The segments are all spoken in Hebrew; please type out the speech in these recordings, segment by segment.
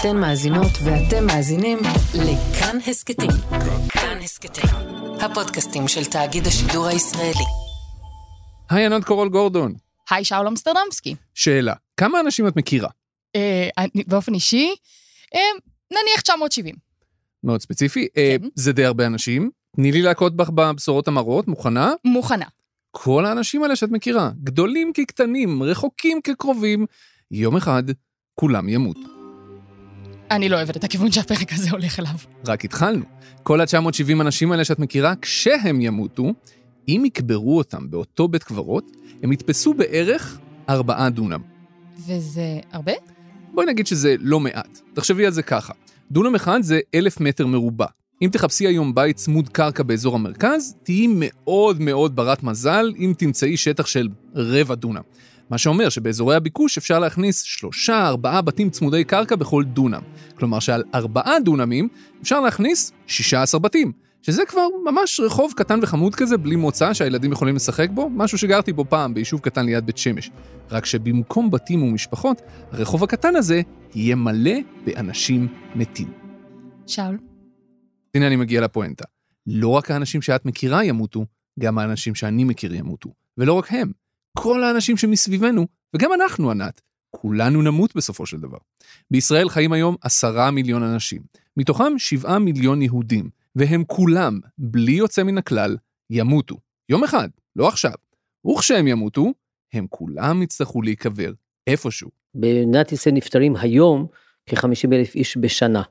אתן מאזינות ואתם מאזינים לכאן הסכתים. כאן הסכתים, הפודקאסטים של תאגיד השידור הישראלי. היי, ענת קורול גורדון. היי, שאול אמסטרדמסקי. שאלה, כמה אנשים את מכירה? אה, אני- באופן אישי, אה, נניח 970. מאוד ספציפי. אה, כן. זה די הרבה אנשים. תני לי להכות בך בבשורות המרות, מוכנה? מוכנה. כל האנשים האלה שאת מכירה, גדולים כקטנים, רחוקים כקרובים, יום אחד כולם ימותו. אני לא אוהבת את הכיוון שהפרק הזה הולך אליו. רק התחלנו. כל ה-970 אנשים האלה שאת מכירה, כשהם ימותו, אם יקברו אותם באותו בית קברות, הם יתפסו בערך 4 דונם. וזה הרבה? בואי נגיד שזה לא מעט. תחשבי על זה ככה, דונם אחד זה אלף מטר מרובע. אם תחפשי היום בית צמוד קרקע באזור המרכז, תהיי מאוד מאוד ברת מזל אם תמצאי שטח של רבע דונם. מה שאומר שבאזורי הביקוש אפשר להכניס שלושה, ארבעה בתים צמודי קרקע בכל דונם. כלומר שעל ארבעה דונמים אפשר להכניס 16 בתים. שזה כבר ממש רחוב קטן וחמוד כזה, בלי מוצא שהילדים יכולים לשחק בו, משהו שגרתי בו פעם ביישוב קטן ליד בית שמש. רק שבמקום בתים ומשפחות, הרחוב הקטן הזה יהיה מלא באנשים מתים. שאול? הנה אני מגיע לפואנטה. לא רק האנשים שאת מכירה ימותו, גם האנשים שאני מכיר ימותו. ולא רק הם, כל האנשים שמסביבנו, וגם אנחנו, ענת, כולנו נמות בסופו של דבר. בישראל חיים היום עשרה מיליון אנשים, מתוכם שבעה מיליון יהודים, והם כולם, בלי יוצא מן הכלל, ימותו. יום אחד, לא עכשיו. וכשהם ימותו, הם כולם יצטרכו להיקבר איפשהו. במדינת ישראל נפטרים היום כ-50 אלף איש בשנה.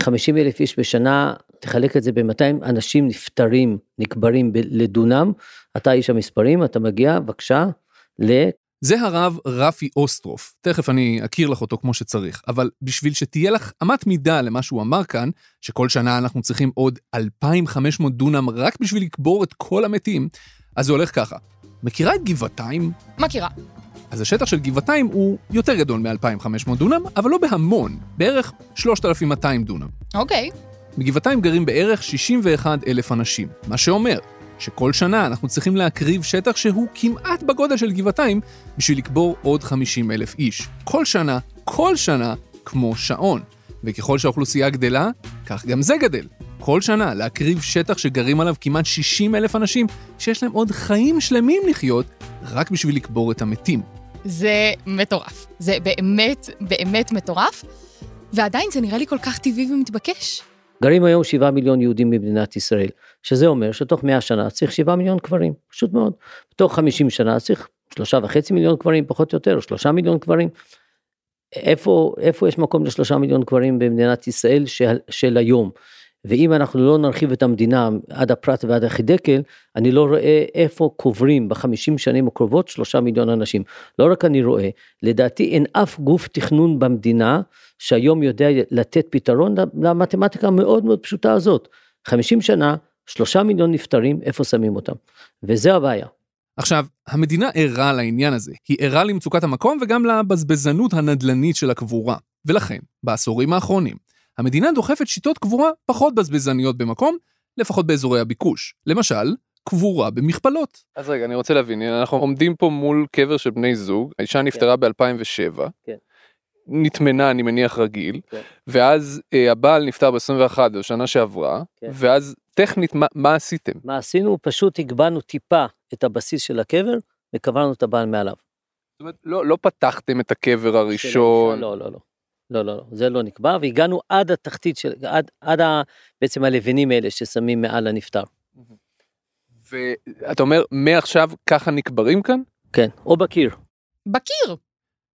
50 אלף איש בשנה, תחלק את זה ב-200 אנשים נפטרים, נקברים ב- לדונם, אתה איש המספרים, אתה מגיע, בבקשה, ל... זה הרב רפי אוסטרוף, תכף אני אכיר לך אותו כמו שצריך, אבל בשביל שתהיה לך אמת מידה למה שהוא אמר כאן, שכל שנה אנחנו צריכים עוד 2,500 דונם רק בשביל לקבור את כל המתים, אז זה הולך ככה. מכירה את גבעתיים? מכירה. אז השטח של גבעתיים הוא יותר גדול מ-2,500 דונם, אבל לא בהמון, בערך 3,200 דונם. אוקיי. בגבעתיים גרים בערך 61 אלף אנשים, מה שאומר שכל שנה אנחנו צריכים להקריב שטח שהוא כמעט בגודל של גבעתיים בשביל לקבור עוד 50 אלף איש. כל שנה, כל שנה, כמו שעון. וככל שהאוכלוסייה גדלה, כך גם זה גדל. כל שנה להקריב שטח שגרים עליו כמעט 60 אלף אנשים, שיש להם עוד חיים שלמים לחיות, רק בשביל לקבור את המתים. זה מטורף. זה באמת, באמת מטורף. ועדיין זה נראה לי כל כך טבעי ומתבקש. גרים היום 7 מיליון יהודים במדינת ישראל, שזה אומר שתוך 100 שנה צריך 7 מיליון קברים, פשוט מאוד. בתוך 50 שנה צריך 3.5 מיליון קברים, פחות או יותר, או 3 מיליון קברים. איפה, איפה יש מקום לשלושה מיליון קברים במדינת ישראל של, של היום? ואם אנחנו לא נרחיב את המדינה עד הפרט ועד החידקל, אני לא רואה איפה קוברים בחמישים שנים הקרובות שלושה מיליון אנשים. לא רק אני רואה, לדעתי אין אף גוף תכנון במדינה שהיום יודע לתת פתרון למתמטיקה המאוד מאוד פשוטה הזאת. 50 שנה, שלושה מיליון נפטרים, איפה שמים אותם? וזה הבעיה. עכשיו, המדינה ערה לעניין הזה. היא ערה למצוקת המקום וגם לבזבזנות הנדל"נית של הקבורה. ולכן, בעשורים האחרונים, המדינה דוחפת שיטות קבורה פחות בזבזניות במקום, לפחות באזורי הביקוש. למשל, קבורה במכפלות. אז רגע, אני רוצה להבין, אנחנו עומדים פה מול קבר של בני זוג, האישה נפטרה ב-2007. כן. נטמנה, אני מניח, רגיל, כן. ואז אה, הבעל נפטר ב-21 בשנה שעברה, כן. ואז טכנית, מה, מה עשיתם? מה עשינו? פשוט הגבהנו טיפה את הבסיס של הקבר וקברנו את הבעל מעליו. זאת אומרת, לא, לא פתחתם את הקבר הראשון. לא, לא, לא. לא, לא, לא, זה לא נקבע, והגענו עד התחתית של, עד, עד ה, בעצם הלבנים האלה ששמים מעל הנפטר. ואתה אומר, מעכשיו ככה נקברים כאן? כן, או בקיר. בקיר.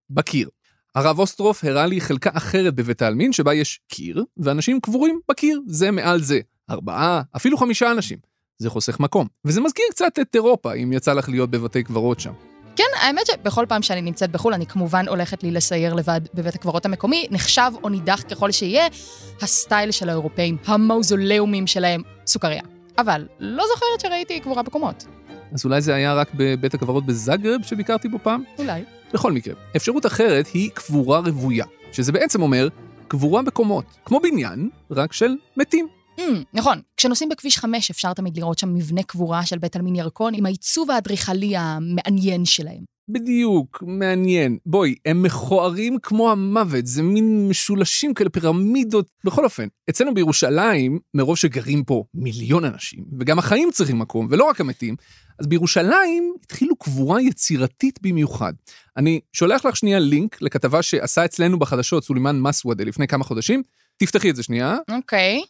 בקיר. הרב אוסטרוף הראה לי חלקה אחרת בבית העלמין שבה יש קיר, ואנשים קבורים בקיר, זה מעל זה. ארבעה, אפילו חמישה אנשים. זה חוסך מקום. וזה מזכיר קצת את אירופה, אם יצא לך להיות בבתי קברות שם. כן, האמת שבכל פעם שאני נמצאת בחו"ל, אני כמובן הולכת לי לסייר לבד בבית הקברות המקומי, נחשב או נידח ככל שיהיה, הסטייל של האירופאים, המאוזולאומים שלהם, סוכריה. אבל לא זוכרת שראיתי קבורה בקומות. אז אולי זה היה רק בבית הקברות בזאגרב שביקרתי בו פעם? אולי. בכל מקרה, אפשרות אחרת היא קבורה רוויה, שזה בעצם אומר קבורה בקומות, כמו בניין, רק של מתים. Mm, נכון, כשנוסעים בכביש 5 אפשר תמיד לראות שם מבנה קבורה של בית עלמין ירקון עם העיצוב האדריכלי המעניין שלהם. בדיוק, מעניין. בואי, הם מכוערים כמו המוות, זה מין משולשים כאלה, פירמידות. בכל אופן, אצלנו בירושלים, מרוב שגרים פה מיליון אנשים, וגם החיים צריכים מקום, ולא רק המתים, אז בירושלים התחילו קבורה יצירתית במיוחד. אני שולח לך שנייה לינק לכתבה שעשה אצלנו בחדשות סולימאן מסוודה לפני כמה חודשים. תפתחי את זה שנייה, אוקיי.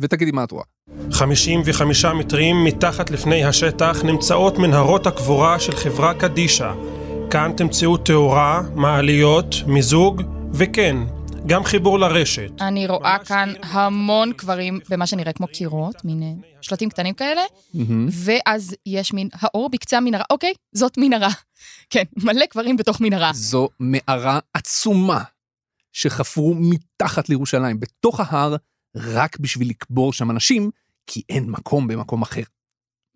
ותגידי מה את רואה. 55 מטרים מתחת לפני השטח נמצאות מנהרות הקבורה של חברה קדישא. כאן תמצאו תאורה, מעליות, מיזוג, וכן, גם חיבור לרשת. אני רואה כאן עיר המון קברים במה שנראה כמו קירות, מין אה, שלטים קטנים כאלה. ואז יש מין האור בקצה המנהרה. אוקיי, זאת מנהרה. כן, מלא קברים בתוך מנהרה. זו מערה עצומה שחפרו מתחת לירושלים, בתוך ההר, רק בשביל לקבור שם אנשים, כי אין מקום במקום אחר.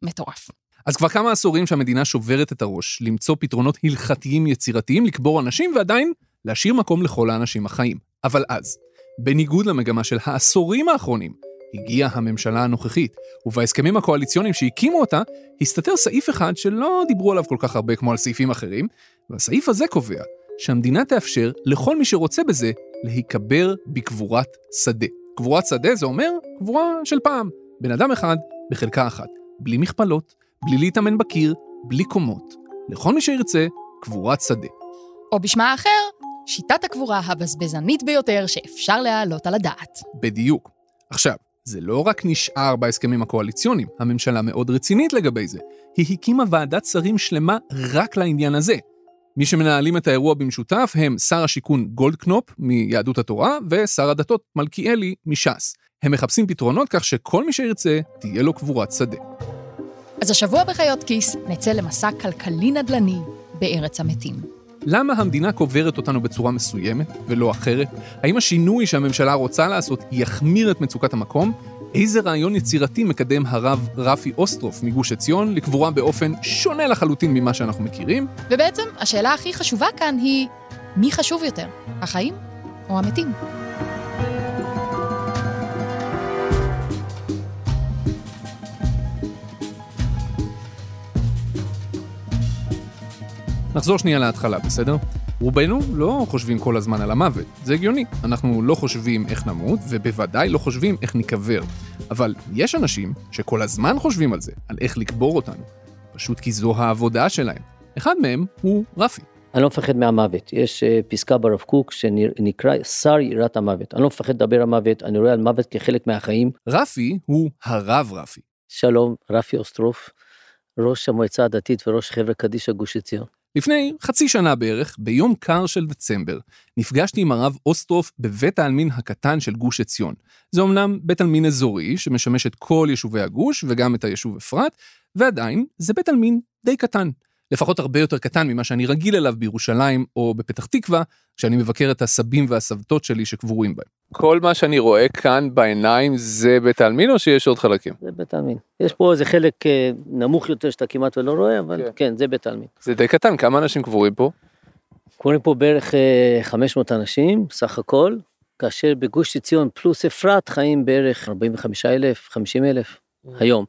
מטורף. אז כבר כמה עשורים שהמדינה שוברת את הראש למצוא פתרונות הלכתיים יצירתיים לקבור אנשים ועדיין להשאיר מקום לכל האנשים החיים. אבל אז, בניגוד למגמה של העשורים האחרונים, הגיעה הממשלה הנוכחית, ובהסכמים הקואליציוניים שהקימו אותה, הסתתר סעיף אחד שלא דיברו עליו כל כך הרבה כמו על סעיפים אחרים, והסעיף הזה קובע שהמדינה תאפשר לכל מי שרוצה בזה להיקבר בקבורת שדה. קבורת שדה זה אומר קבורה של פעם, בן אדם אחד בחלקה אחת, בלי מכפלות, בלי להתאמן בקיר, בלי קומות. לכל מי שירצה, קבורת שדה. או בשמה האחר, שיטת הקבורה הבזבזנית ביותר שאפשר להעלות על הדעת. בדיוק. עכשיו, זה לא רק נשאר בהסכמים הקואליציוניים, הממשלה מאוד רצינית לגבי זה. היא הקימה ועדת שרים שלמה רק לעניין הזה. מי שמנהלים את האירוע במשותף הם שר השיכון גולדקנופ מיהדות התורה ושר הדתות מלכיאלי מש"ס. הם מחפשים פתרונות כך שכל מי שירצה, תהיה לו קבורת שדה. אז השבוע בחיות כיס נצא למסע כלכלי נדל"ני בארץ המתים. למה המדינה קוברת אותנו בצורה מסוימת ולא אחרת? האם השינוי שהממשלה רוצה לעשות יחמיר את מצוקת המקום? איזה רעיון יצירתי מקדם הרב רפי אוסטרוף מגוש עציון לקבורה באופן שונה לחלוטין ממה שאנחנו מכירים? ובעצם, השאלה הכי חשובה כאן היא, מי חשוב יותר, החיים או המתים? נחזור שנייה להתחלה, בסדר? רובנו לא חושבים כל הזמן על המוות, זה הגיוני. אנחנו לא חושבים איך נמות, ובוודאי לא חושבים איך ניקבר. אבל יש אנשים שכל הזמן חושבים על זה, על איך לקבור אותנו. פשוט כי זו העבודה שלהם. אחד מהם הוא רפי. אני לא מפחד מהמוות. יש אה, פסקה ברב קוק שנקרא שר יראת המוות. אני לא מפחד לדבר על מוות, אני רואה על מוות כחלק מהחיים. רפי הוא הרב רפי. שלום, רפי אוסטרוף, ראש המועצה הדתית וראש חברה קדישא גוש עציון. לפני חצי שנה בערך, ביום קר של דצמבר, נפגשתי עם הרב אוסטרוף בבית העלמין הקטן של גוש עציון. זה אומנם בית עלמין אזורי, שמשמש את כל יישובי הגוש וגם את היישוב אפרת, ועדיין זה בית עלמין די קטן. לפחות הרבה יותר קטן ממה שאני רגיל אליו בירושלים או בפתח תקווה, כשאני מבקר את הסבים והסבתות שלי שקבורים בהם. כל מה שאני רואה כאן בעיניים זה בית העלמין או שיש עוד חלקים? זה בית העלמין. יש פה איזה חלק אה, נמוך יותר שאתה כמעט ולא רואה, אבל כן. כן, זה בית העלמין. זה די קטן, כמה אנשים קבורים פה? קוראים פה בערך אה, 500 אנשים, סך הכל, כאשר בגוש עציון פלוס אפרת חיים בערך 45 אלף, 50 אלף היום.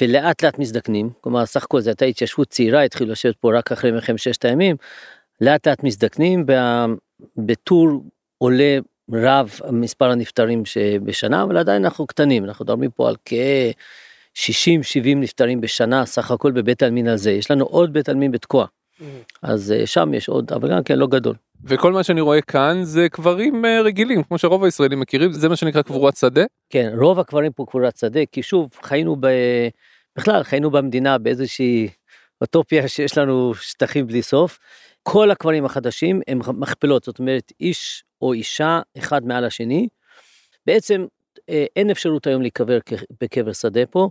ולאט לאט מזדקנים, כלומר סך הכל זו הייתה התיישבות צעירה, התחילו לשבת פה רק אחרי מלחמת ששת הימים, לאט לאט מזדקנים, בטור עולה רב מספר הנפטרים שבשנה, אבל עדיין אנחנו קטנים, אנחנו מדברים פה על כ-60-70 נפטרים בשנה, סך הכל בבית העלמין הזה, יש לנו עוד בית עלמין בתקוע, אז אה, שם יש עוד, אבל גם כן לא גדול. וכל מה שאני רואה כאן זה קברים אה, רגילים, כמו שרוב הישראלים מכירים, זה מה שנקרא קבורת שדה. כן, רוב הקברים פה קבורת שדה, כי שוב, חיינו ב... בכלל, חיינו במדינה באיזושהי אוטופיה שיש לנו שטחים בלי סוף. כל הקברים החדשים הם מכפלות, זאת אומרת, איש או אישה אחד מעל השני. בעצם אה, אין אפשרות היום להיקבר בקבר שדה פה,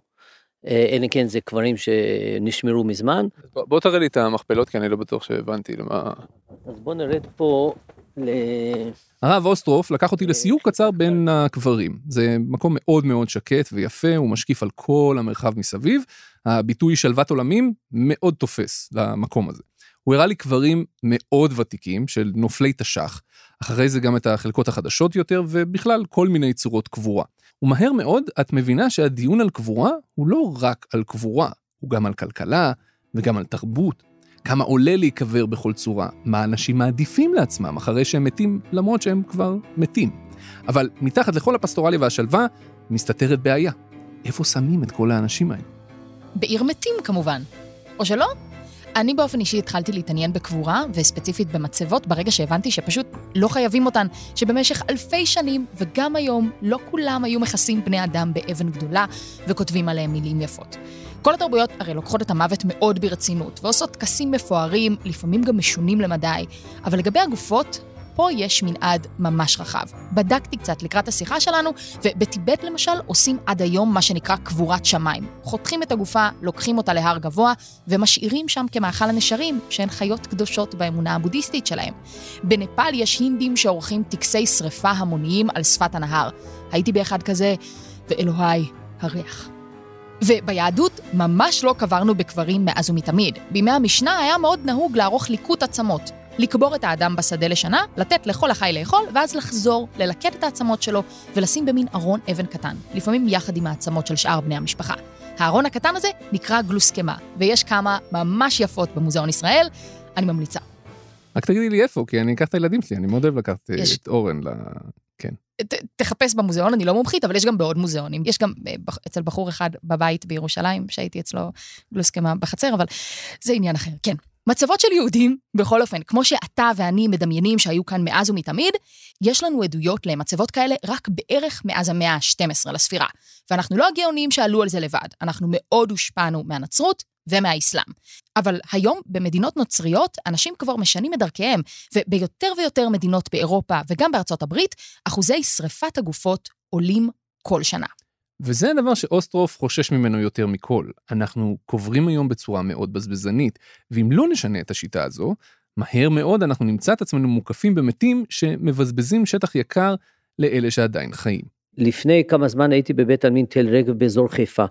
אלא אם כן זה קברים שנשמרו מזמן. בוא בוא תראה לי את המכפלות, כי אני לא בטוח שהבנתי למה... אז בואו נרד פה ל... הרב אוסטרוף לקח אותי לסיור קצר בין הקברים. זה מקום מאוד מאוד שקט ויפה, הוא משקיף על כל המרחב מסביב. הביטוי שלוות עולמים מאוד תופס למקום הזה. הוא הראה לי קברים מאוד ותיקים של נופלי תש"ח, אחרי זה גם את החלקות החדשות יותר, ובכלל כל מיני צורות קבורה. ומהר מאוד את מבינה שהדיון על קבורה הוא לא רק על קבורה, הוא גם על כלכלה וגם על תרבות. כמה עולה להיקבר בכל צורה, מה אנשים מעדיפים לעצמם אחרי שהם מתים למרות שהם כבר מתים. אבל מתחת לכל הפסטורליה והשלווה מסתתרת בעיה. איפה שמים את כל האנשים האלה? בעיר מתים כמובן. או שלא? אני באופן אישי התחלתי להתעניין בקבורה, וספציפית במצבות, ברגע שהבנתי שפשוט לא חייבים אותן, שבמשך אלפי שנים, וגם היום, לא כולם היו מכסים בני אדם באבן גדולה, וכותבים עליהם מילים יפות. כל התרבויות הרי לוקחות את המוות מאוד ברצינות, ועושות טקסים מפוארים, לפעמים גם משונים למדי, אבל לגבי הגופות, פה יש מנעד ממש רחב. בדקתי קצת לקראת השיחה שלנו, ובטיבט למשל עושים עד היום מה שנקרא קבורת שמיים. חותכים את הגופה, לוקחים אותה להר גבוה, ומשאירים שם כמאכל הנשרים, שהן חיות קדושות באמונה הבודהיסטית שלהם. בנפאל יש הינדים שעורכים טקסי שרפה המוניים על שפת הנהר. הייתי באחד כזה, ואלוהי, הריח. וביהדות ממש לא קברנו בקברים מאז ומתמיד. בימי המשנה היה מאוד נהוג לערוך ליקוט עצמות. לקבור את האדם בשדה לשנה, לתת לכל החי לאכול, ואז לחזור, ללקט את העצמות שלו, ולשים במין ארון אבן קטן, לפעמים יחד עם העצמות של שאר בני המשפחה. הארון הקטן הזה נקרא גלוסקמה, ויש כמה ממש יפות במוזיאון ישראל, אני ממליצה. רק תגידי לי איפה, כי אני אקח את הילדים שלי, אני מאוד אוהב לקחת יש... את אורן ל... כן. ת, תחפש במוזיאון, אני לא מומחית, אבל יש גם בעוד מוזיאונים. יש גם אה, אצל בחור אחד בבית בירושלים, שהייתי אצלו גלוסקמה בחצר, אבל זה עניין אחר, כן. מצבות של יהודים, בכל אופן, כמו שאתה ואני מדמיינים שהיו כאן מאז ומתמיד, יש לנו עדויות למצבות כאלה רק בערך מאז המאה ה-12 לספירה. ואנחנו לא הגאונים שעלו על זה לבד, אנחנו מאוד הושפענו מהנצרות ומהאסלאם. אבל היום במדינות נוצריות, אנשים כבר משנים את דרכיהם, וביותר ויותר מדינות באירופה וגם בארצות הברית, אחוזי שריפת הגופות עולים כל שנה. וזה הדבר שאוסטרוף חושש ממנו יותר מכל. אנחנו קוברים היום בצורה מאוד בזבזנית, ואם לא נשנה את השיטה הזו, מהר מאוד אנחנו נמצא את עצמנו מוקפים במתים שמבזבזים שטח יקר לאלה שעדיין חיים. לפני כמה זמן הייתי בבית עלמין תל רגב באזור חיפה.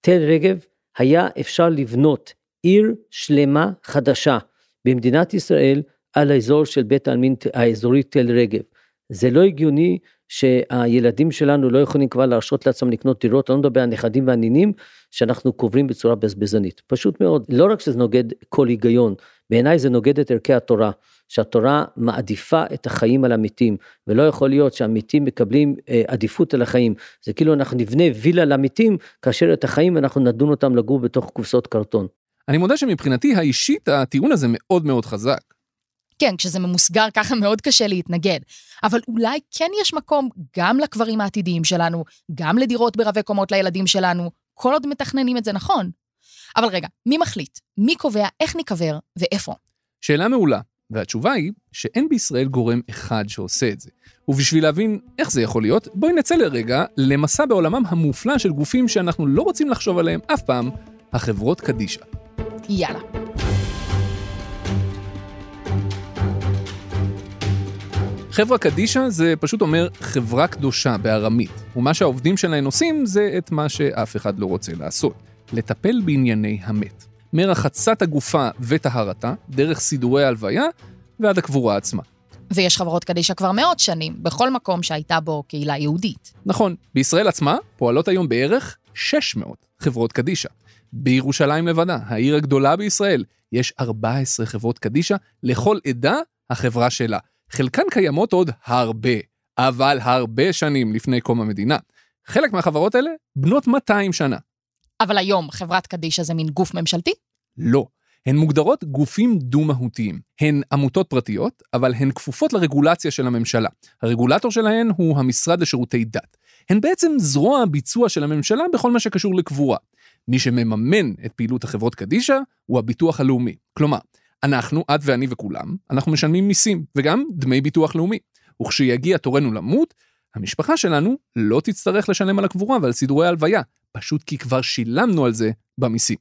תל רגב היה אפשר לבנות עיר שלמה חדשה במדינת ישראל על האזור של בית העלמין האזורי תל רגב. זה לא הגיוני שהילדים שלנו לא יכולים כבר להרשות לעצמם לקנות דירות, אני לא מדבר על נכדים והנינים, שאנחנו קוברים בצורה בזבזנית. פשוט מאוד, לא רק שזה נוגד כל היגיון, בעיניי זה נוגד את ערכי התורה, שהתורה מעדיפה את החיים על המתים, ולא יכול להיות שהמתים מקבלים אה, עדיפות על החיים. זה כאילו אנחנו נבנה וילה למתים, כאשר את החיים אנחנו נדון אותם לגור בתוך קופסאות קרטון. אני מודה שמבחינתי האישית, הטיעון הזה מאוד מאוד חזק. כן, כשזה ממוסגר ככה מאוד קשה להתנגד. אבל אולי כן יש מקום גם לקברים העתידיים שלנו, גם לדירות ברבי קומות לילדים שלנו, כל עוד מתכננים את זה נכון. אבל רגע, מי מחליט? מי קובע איך ניקבר ואיפה? שאלה מעולה, והתשובה היא שאין בישראל גורם אחד שעושה את זה. ובשביל להבין איך זה יכול להיות, בואי נצא לרגע למסע בעולמם המופלא של גופים שאנחנו לא רוצים לחשוב עליהם אף פעם, החברות קדישא. יאללה. חברה קדישא זה פשוט אומר חברה קדושה בארמית, ומה שהעובדים שלהן עושים זה את מה שאף אחד לא רוצה לעשות, לטפל בענייני המת. מרחצת הגופה וטהרתה, דרך סידורי ההלוויה ועד הקבורה עצמה. ויש חברות קדישא כבר מאות שנים, בכל מקום שהייתה בו קהילה יהודית. נכון, בישראל עצמה פועלות היום בערך 600 חברות קדישא. בירושלים לבדה, העיר הגדולה בישראל, יש 14 חברות קדישא, לכל עדה החברה שלה. חלקן קיימות עוד הרבה, אבל הרבה שנים לפני קום המדינה. חלק מהחברות האלה בנות 200 שנה. אבל היום חברת קדישא זה מין גוף ממשלתי? לא. הן מוגדרות גופים דו-מהותיים. הן עמותות פרטיות, אבל הן כפופות לרגולציה של הממשלה. הרגולטור שלהן הוא המשרד לשירותי דת. הן בעצם זרוע הביצוע של הממשלה בכל מה שקשור לקבורה. מי שמממן את פעילות החברות קדישא הוא הביטוח הלאומי. כלומר, אנחנו, את ואני וכולם, אנחנו משלמים מיסים וגם דמי ביטוח לאומי. וכשיגיע תורנו למות, המשפחה שלנו לא תצטרך לשלם על הקבורה ועל סידורי הלוויה, פשוט כי כבר שילמנו על זה במיסים.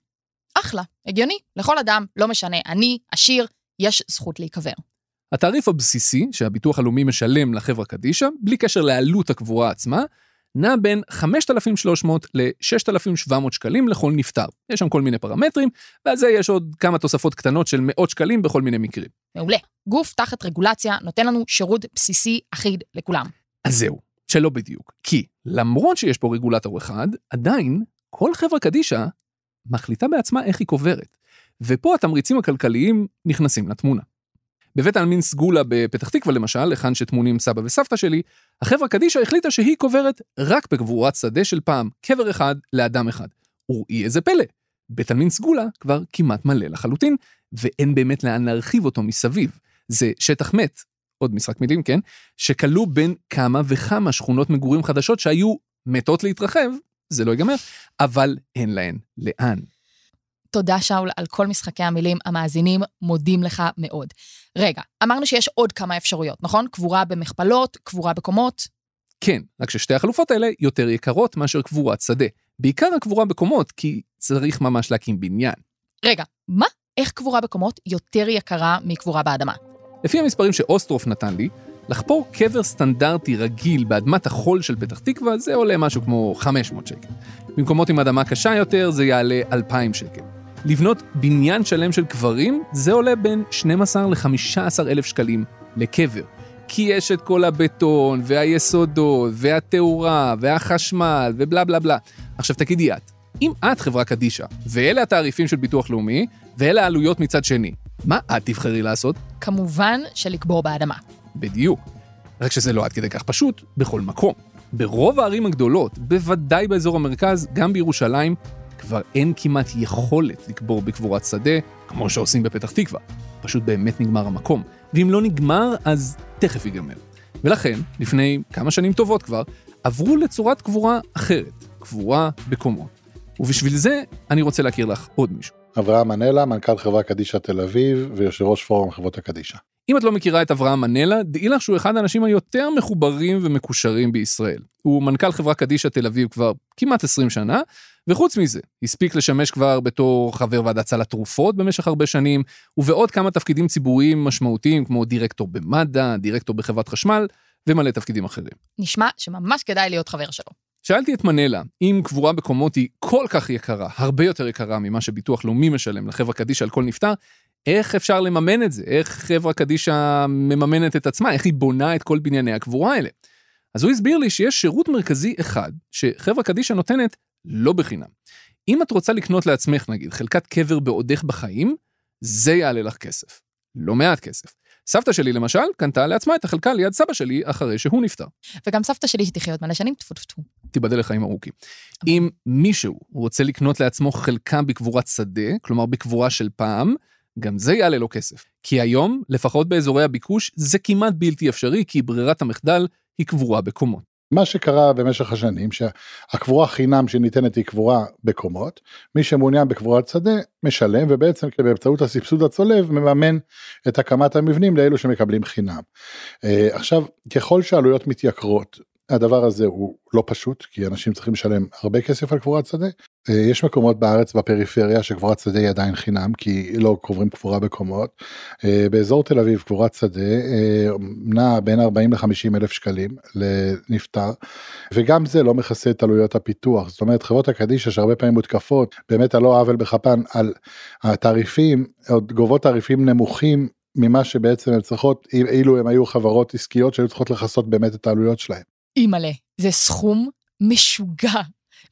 אחלה, הגיוני. לכל אדם, לא משנה, עני, עשיר, יש זכות להיקבר. התעריף הבסיסי שהביטוח הלאומי משלם לחברה קדישא, בלי קשר לעלות הקבורה עצמה, נע בין 5,300 ל-6,700 שקלים לכל נפטר. יש שם כל מיני פרמטרים, ועל זה יש עוד כמה תוספות קטנות של מאות שקלים בכל מיני מקרים. מעולה. גוף תחת רגולציה נותן לנו שירות בסיסי אחיד לכולם. אז זהו, שלא בדיוק. כי למרות שיש פה רגולטור אחד, עדיין כל חברה קדישא מחליטה בעצמה איך היא קוברת. ופה התמריצים הכלכליים נכנסים לתמונה. בבית העלמין סגולה בפתח תקווה למשל, היכן שטמונים סבא וסבתא שלי, החברה קדישא החליטה שהיא קוברת רק בקבורת שדה של פעם, קבר אחד לאדם אחד. וראי איזה פלא, בית עלמין סגולה כבר כמעט מלא לחלוטין, ואין באמת לאן להרחיב אותו מסביב. זה שטח מת, עוד משחק מילים, כן? שכלוא בין כמה וכמה שכונות מגורים חדשות שהיו מתות להתרחב, זה לא ייגמר, אבל אין להן לאן. תודה, שאול, על כל משחקי המילים. המאזינים מודים לך מאוד. רגע, אמרנו שיש עוד כמה אפשרויות, נכון? קבורה במכפלות, קבורה בקומות. כן, רק ששתי החלופות האלה יותר יקרות מאשר קבורת שדה. בעיקר הקבורה בקומות, כי צריך ממש להקים בניין. רגע, מה? איך קבורה בקומות יותר יקרה מקבורה באדמה? לפי המספרים שאוסטרוף נתן לי, לחפור קבר סטנדרטי רגיל באדמת החול של פתח תקווה זה עולה משהו כמו 500 שקל. במקומות עם אדמה קשה יותר זה יעלה 2,000 שקל. לבנות בניין שלם של קברים זה עולה בין 12 ל-15 אלף שקלים לקבר. כי יש את כל הבטון, והיסודות, והתאורה, והחשמל, ובלה בלה בלה. עכשיו תגידי את, אם את חברה קדישא, ואלה התעריפים של ביטוח לאומי, ואלה העלויות מצד שני, מה את תבחרי לעשות? כמובן שלקבור באדמה. בדיוק. רק שזה לא עד כדי כך פשוט בכל מקום. ברוב הערים הגדולות, בוודאי באזור המרכז, גם בירושלים, כבר אין כמעט יכולת לקבור בקבורת שדה, כמו שעושים בפתח תקווה. פשוט באמת נגמר המקום. ואם לא נגמר, אז תכף ייגמר. ולכן, לפני כמה שנים טובות כבר, עברו לצורת קבורה אחרת, קבורה בקומות. ובשביל זה, אני רוצה להכיר לך עוד מישהו. אברהם מנלה, מנכ"ל חברה קדישא תל אביב ויושב ראש פורום חברות הקדישא. אם את לא מכירה את אברהם מנלה, דעי לך שהוא אחד האנשים היותר מחוברים ומקושרים בישראל. הוא מנכ"ל חברה קדישא תל אביב כבר כמעט 20 שנה, וחוץ מזה, הספיק לשמש כבר בתור חבר ועדת סל התרופות במשך הרבה שנים, ובעוד כמה תפקידים ציבוריים משמעותיים כמו דירקטור במד"א, דירקטור בחברת חשמל, ומלא תפקידים אחרים. נשמע שממש כדאי להיות חבר שלו. שאלתי את מנלה, אם קבורה בקומות היא כל כך יקרה, הרבה יותר יקרה ממה שביטוח לאומי משלם לחברה קדישא על כל נפטר, איך אפשר לממן את זה? איך חברה קדישא מממנת את עצמה? איך היא בונה את כל בנייני הקבורה האלה? אז הוא הסביר לי שיש שירות מרכזי אחד שחברה קדישא נותנת לא בחינם. אם את רוצה לקנות לעצמך, נגיד, חלקת קבר בעודך בחיים, זה יעלה לך כסף. לא מעט כסף. סבתא שלי, למשל, קנתה לעצמה את החלקה ליד סבא שלי אחרי שהוא נפטר. וגם סבתא שלי שתחיה עוד מלא שנים, טפו טפו טפו. תיבדל לחיים ארוכים. אם מישהו רוצה לקנות לעצמו חלקה בקבורת שדה, כלומר בקבורה של פעם, גם זה יעלה לו כסף. כי היום, לפחות באזורי הביקוש, זה כמעט בלתי אפשרי, כי ברירת המחדל היא קבורה בקומות. מה שקרה במשך השנים שהקבורה חינם שניתנת היא קבורה בקומות מי שמעוניין בקבורת שדה משלם ובעצם באמצעות הסבסוד הצולב מממן את הקמת המבנים לאלו שמקבלים חינם. אה, עכשיו ככל שהעלויות מתייקרות הדבר הזה הוא לא פשוט כי אנשים צריכים לשלם הרבה כסף על קבורת שדה. אה, יש מקומות בארץ בפריפריה שקבורת שדה היא עדיין חינם כי לא קוברים קבורה בקומות. אה, באזור תל אביב קבורת שדה אה, נע בין 40 ל-50 אלף שקלים לנפטר וגם זה לא מכסה את עלויות הפיתוח זאת אומרת חברות הקדישא שהרבה פעמים מותקפות באמת על לא עוול בכפן על התעריפים עוד גובות תעריפים נמוכים ממה שבעצם הן צריכות אילו הם היו חברות עסקיות שהיו צריכות לכסות באמת את העלויות שלהם. אימא'לה, זה סכום משוגע.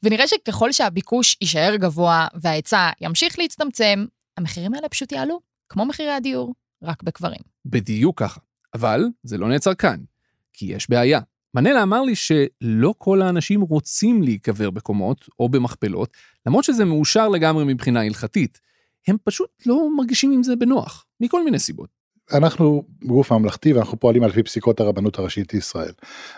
ונראה שככל שהביקוש יישאר גבוה וההיצע ימשיך להצטמצם, המחירים האלה פשוט יעלו, כמו מחירי הדיור, רק בקברים. בדיוק ככה. אבל זה לא נעצר כאן, כי יש בעיה. מנלה אמר לי שלא כל האנשים רוצים להיקבר בקומות או במכפלות, למרות שזה מאושר לגמרי מבחינה הלכתית. הם פשוט לא מרגישים עם זה בנוח, מכל מיני סיבות. אנחנו גוף ממלכתי ואנחנו פועלים על פי פסיקות הרבנות הראשית לישראל.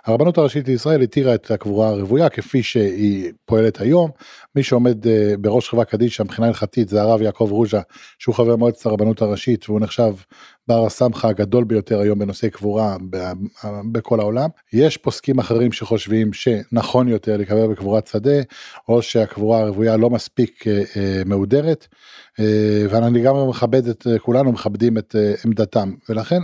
הרבנות הראשית לישראל התירה את הקבורה הרוויה כפי שהיא פועלת היום. מי שעומד אה, בראש חברה קדישא מבחינה הלכתית זה הרב יעקב רוז'ה שהוא חבר מועצת הרבנות הראשית והוא נחשב בר הסמכה הגדול ביותר היום בנושאי קבורה בכל העולם. יש פוסקים אחרים שחושבים שנכון יותר להיקבר בקבורת שדה או שהקבורה הרוויה לא מספיק אה, אה, מהודרת ואני גם מכבד את כולנו מכבדים את עמדתם. ולכן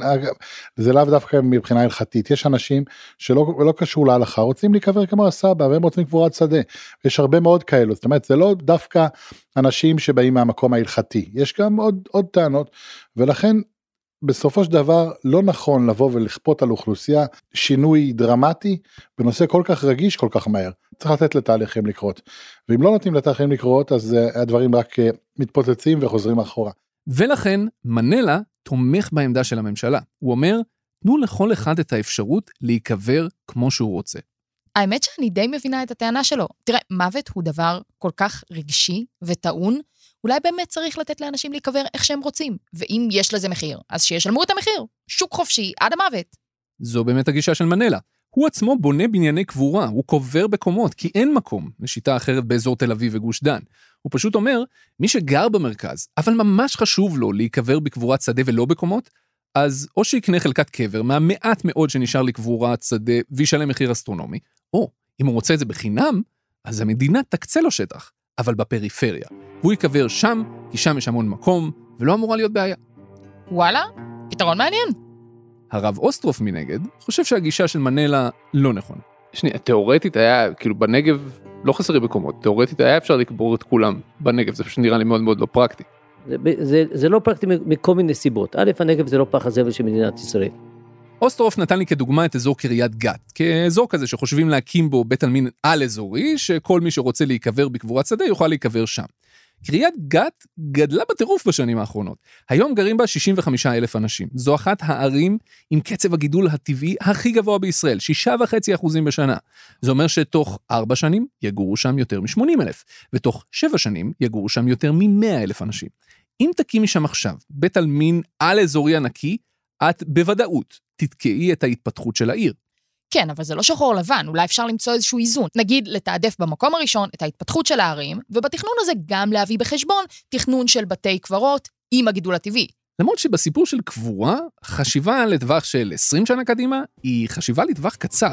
זה לאו דווקא מבחינה הלכתית. יש אנשים שלא לא קשור להלכה רוצים להיקבר כמו הסבא והם רוצים קבורת שדה. יש הרבה מאוד כאלו זאת אומרת זה לא דווקא אנשים שבאים מהמקום ההלכתי. יש גם עוד עוד טענות. ולכן בסופו של דבר לא נכון לבוא ולכפות על אוכלוסייה שינוי דרמטי בנושא כל כך רגיש כל כך מהר. צריך לתת לתהליכים לקרות. ואם לא נותנים לתהליכים לקרות אז הדברים רק מתפוצצים וחוזרים אחורה. ולכן מנלה תומך בעמדה של הממשלה. הוא אומר, תנו לכל אחד את האפשרות להיקבר כמו שהוא רוצה. האמת שאני די מבינה את הטענה שלו. תראה, מוות הוא דבר כל כך רגשי וטעון, אולי באמת צריך לתת לאנשים להיקבר איך שהם רוצים. ואם יש לזה מחיר, אז שישלמו את המחיר. שוק חופשי עד המוות. זו באמת הגישה של מנלה. הוא עצמו בונה בנייני קבורה, הוא קובר בקומות, כי אין מקום לשיטה אחרת באזור תל אביב וגוש דן. הוא פשוט אומר, מי שגר במרכז, אבל ממש חשוב לו להיקבר בקבורת שדה ולא בקומות, אז או שיקנה חלקת קבר מהמעט מאוד שנשאר לקבורת שדה וישלם מחיר אסטרונומי, או אם הוא רוצה את זה בחינם, אז המדינה תקצה לו שטח, אבל בפריפריה. והוא ייקבר שם, כי שם יש המון מקום, ולא אמורה להיות בעיה. וואלה, פתרון מעניין. הרב אוסטרוף מנגד, חושב שהגישה של מנלה לא נכונה. שנייה, תיאורטית היה, כאילו בנגב לא חסרים מקומות, תיאורטית היה אפשר לקבור את כולם בנגב, זה פשוט נראה לי מאוד מאוד לא פרקטי. זה, זה, זה לא פרקטי מכל מיני סיבות. א', הנגב זה לא פח הזבל של מדינת ישראל. אוסטרוף נתן לי כדוגמה את אזור קריית גת, כאזור כזה שחושבים להקים בו בית עלמין על-אזורי, שכל מי שרוצה להיקבר בקבורת שדה יוכל להיקבר שם. קריית גת גדלה בטירוף בשנים האחרונות. היום גרים בה 65 אלף אנשים. זו אחת הערים עם קצב הגידול הטבעי הכי גבוה בישראל, 6.5 אחוזים בשנה. זה אומר שתוך 4 שנים יגורו שם יותר מ-80 אלף, ותוך 7 שנים יגורו שם יותר מ-100 אלף אנשים. אם תקימי שם עכשיו בית עלמין על-אזורי ענקי, את בוודאות תתקעי את ההתפתחות של העיר. כן, אבל זה לא שחור לבן, אולי אפשר למצוא איזשהו איזון. נגיד, לתעדף במקום הראשון את ההתפתחות של הערים, ובתכנון הזה גם להביא בחשבון תכנון של בתי קברות עם הגידול הטבעי. למרות שבסיפור של קבורה, חשיבה לטווח של 20 שנה קדימה היא חשיבה לטווח קצר.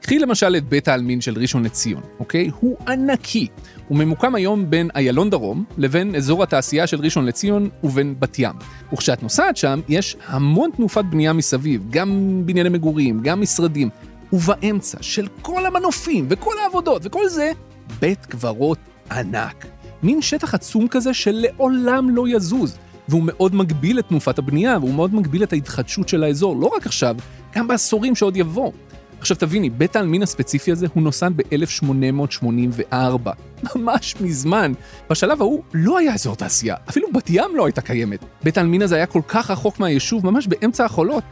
קחי למשל את בית העלמין של ראשון לציון, אוקיי? הוא ענקי. הוא ממוקם היום בין איילון דרום לבין אזור התעשייה של ראשון לציון ובין בת ים. וכשאת נוסעת שם, יש המון תנופת בנייה מסביב, גם בנייני מגורים, גם משרדים. ובאמצע של כל המנופים וכל העבודות וכל זה, בית קברות ענק. מין שטח עצום כזה שלעולם לא יזוז, והוא מאוד מגביל את תנופת הבנייה, והוא מאוד מגביל את ההתחדשות של האזור, לא רק עכשיו, גם בעשורים שעוד יבואו. עכשיו תביני, בית העלמין הספציפי הזה הוא נוסד ב-1884, ממש מזמן. בשלב ההוא לא היה אזור תעשייה, אפילו בת ים לא הייתה קיימת. בית העלמין הזה היה כל כך רחוק מהיישוב, ממש באמצע החולות.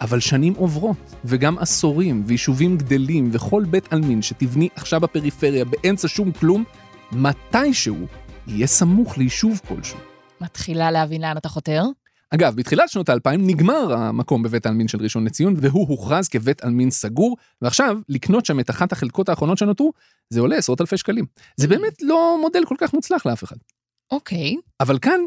אבל שנים עוברות, וגם עשורים, ויישובים גדלים, וכל בית עלמין שתבני עכשיו בפריפריה באמצע שום כלום, מתישהו יהיה סמוך ליישוב כלשהו. מתחילה להבין לאן אתה חותר? אגב, בתחילת שנות האלפיים נגמר המקום בבית העלמין של ראשון לציון, והוא הוכרז כבית עלמין סגור, ועכשיו, לקנות שם את אחת החלקות האחרונות שנותרו, זה עולה עשרות אלפי שקלים. זה באמת לא מודל כל כך מוצלח לאף אחד. אוקיי. אבל כאן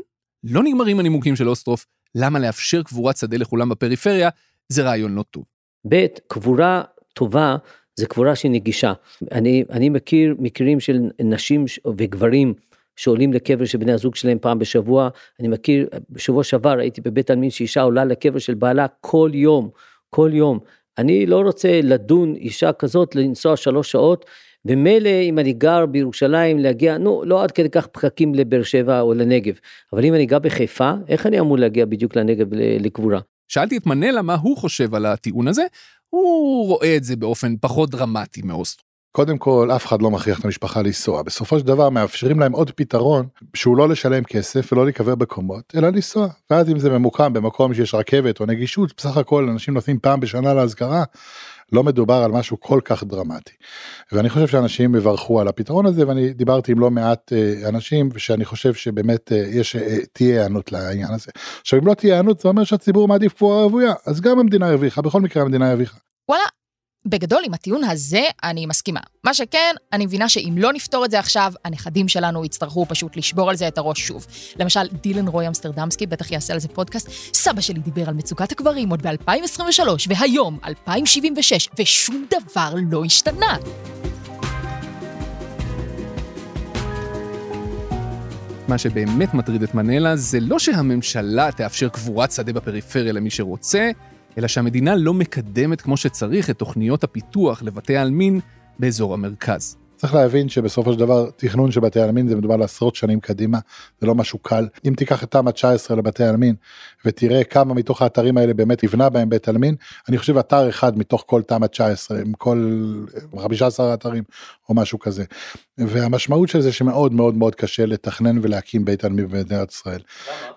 לא נגמרים הנימוקים של אוסטרוף, למה לאפשר קבורת שדה לכולם בפריפריה, זה רעיון לא טוב. ב', קבורה טובה זה קבורה שהיא נגישה. אני, אני מכיר מקרים של נשים וגברים שעולים לקבר של בני הזוג שלהם פעם בשבוע. אני מכיר, בשבוע שעבר הייתי בבית עלמין שאישה עולה לקבר של בעלה כל יום, כל יום. אני לא רוצה לדון אישה כזאת לנסוע שלוש שעות, ומילא אם אני גר בירושלים להגיע, נו, לא עד כדי כך פקקים לבאר שבע או לנגב, אבל אם אני גר בחיפה, איך אני אמור להגיע בדיוק לנגב לקבורה? שאלתי את מנלה מה הוא חושב על הטיעון הזה, הוא רואה את זה באופן פחות דרמטי מאוסטרו. קודם כל אף אחד לא מכריח את המשפחה לנסוע בסופו של דבר מאפשרים להם עוד פתרון שהוא לא לשלם כסף ולא להיקבר בקומות אלא לנסוע ואז אם זה ממוקם במקום שיש רכבת או נגישות בסך הכל אנשים נוסעים פעם בשנה להשכרה לא מדובר על משהו כל כך דרמטי. ואני חושב שאנשים יברכו על הפתרון הזה ואני דיברתי עם לא מעט אה, אנשים ושאני חושב שבאמת אה, יש אה, תהיה היענות לעניין הזה. עכשיו אם לא תהיה היענות זה אומר שהציבור מעדיף קבורה רוויה אז גם המדינה הרוויחה בכל מקרה המדינה הרוויחה. וואלה, בגדול, עם הטיעון הזה, אני מסכימה. מה שכן, אני מבינה שאם לא נפתור את זה עכשיו, הנכדים שלנו יצטרכו פשוט לשבור על זה את הראש שוב. למשל, דילן רוי אמסטרדמסקי בטח יעשה על זה פודקאסט. סבא שלי דיבר על מצוקת הקברים עוד ב-2023, והיום, 2076, ושום דבר לא השתנה. מה שבאמת מטריד את מנלה זה לא שהממשלה תאפשר קבורת שדה בפריפריה למי שרוצה, אלא שהמדינה לא מקדמת כמו שצריך את תוכניות הפיתוח לבתי העלמין באזור המרכז. צריך להבין שבסופו של דבר תכנון של בתי עלמין זה מדובר על עשרות שנים קדימה, זה לא משהו קל. אם תיקח את תמ"א 19 לבתי עלמין ותראה כמה מתוך האתרים האלה באמת יבנה בהם בית עלמין, אני חושב אתר אחד מתוך כל תמ"א 19, עם כל 15 אתרים או משהו כזה. והמשמעות של זה שמאוד מאוד מאוד קשה לתכנן ולהקים בית עלמין במדינת ישראל.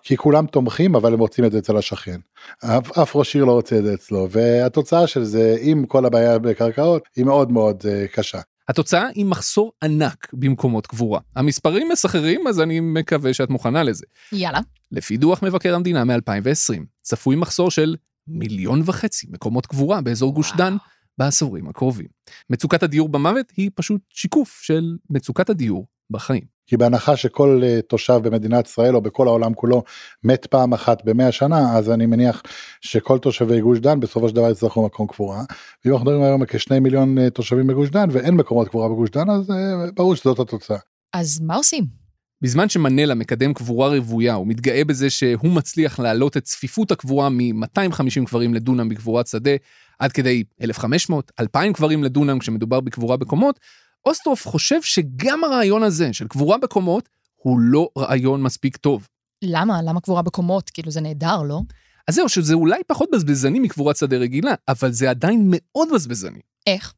כי כולם תומכים אבל הם רוצים את זה אצל השכן. אף, אף ראש עיר לא רוצה את זה אצלו והתוצאה של זה עם כל הבעיה בקרקעות היא מאוד מאוד uh, קשה. התוצאה היא מחסור ענק במקומות קבורה. המספרים מסחררים אז אני מקווה שאת מוכנה לזה. יאללה. לפי דוח מבקר המדינה מ-2020 צפוי מחסור של מיליון וחצי מקומות קבורה באזור גוש דן בעשורים הקרובים. מצוקת הדיור במוות היא פשוט שיקוף של מצוקת הדיור בחיים. כי בהנחה שכל uh, תושב במדינת ישראל או בכל העולם כולו מת פעם אחת במאה שנה אז אני מניח שכל תושבי גוש דן בסופו של דבר יצטרכו מקום קבורה. ואם אנחנו מדברים היום על כשני מיליון uh, תושבים בגוש דן ואין מקומות קבורה בגוש דן אז uh, ברור שזאת התוצאה. אז מה עושים? בזמן שמנלה מקדם קבורה רוויה, הוא מתגאה בזה שהוא מצליח להעלות את צפיפות הקבורה מ-250 קברים לדונם בקבורת שדה, עד כדי 1,500, 2,000 קברים לדונם כשמדובר בקבורה בקומות, אוסטרוף חושב שגם הרעיון הזה של קבורה בקומות הוא לא רעיון מספיק טוב. למה? למה קבורה בקומות? כאילו זה נהדר, לא? אז זהו, שזה אולי פחות בזבזני מקבורת שדה רגילה, אבל זה עדיין מאוד בזבזני. איך?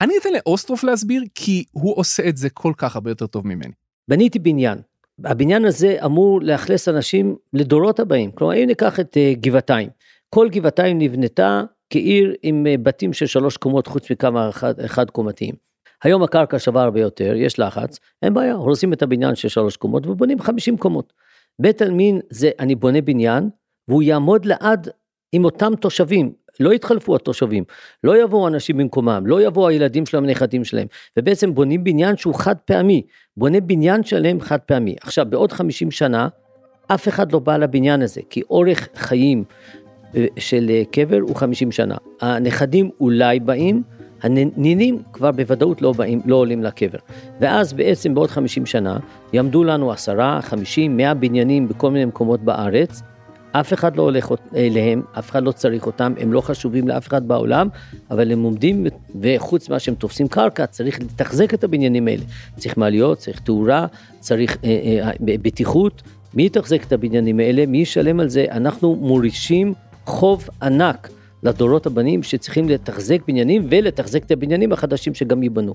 אני אתן לאוסטרוף להסביר, כי הוא עושה את זה כל כך הרבה יותר טוב ממני. בניתי בניין. הבניין הזה אמור לאכלס אנשים לדורות הבאים. כלומר, אם ניקח את uh, גבעתיים, כל גבעתיים נבנתה כעיר עם uh, בתים של שלוש קומות חוץ מכמה אחד, אחד קומתיים. היום הקרקע שווה הרבה יותר, יש לחץ, אין בעיה, הורסים את הבניין של שלוש קומות ובונים 50 קומות. בית עלמין זה אני בונה בניין והוא יעמוד לעד עם אותם תושבים, לא יתחלפו התושבים, לא יבואו אנשים במקומם, לא יבואו הילדים שלהם, הנכדים שלהם, ובעצם בונים בניין שהוא חד פעמי, בונה בניין שלם חד פעמי. עכשיו בעוד 50 שנה, אף אחד לא בא לבניין הזה, כי אורך חיים אה, של אה, קבר הוא 50 שנה. הנכדים אולי באים, הנינים כבר בוודאות לא, באים, לא עולים לקבר. ואז בעצם בעוד 50 שנה יעמדו לנו 10, 50, 100 בניינים בכל מיני מקומות בארץ, אף אחד לא הולך אליהם, אף אחד לא צריך אותם, הם לא חשובים לאף אחד בעולם, אבל הם עומדים, וחוץ ממה שהם תופסים קרקע, צריך לתחזק את הבניינים האלה. צריך מעליות, צריך תאורה, צריך אה, אה, בטיחות. מי יתחזק את הבניינים האלה? מי ישלם על זה? אנחנו מורישים חוב ענק לדורות הבנים שצריכים לתחזק בניינים ולתחזק את הבניינים החדשים שגם ייבנו.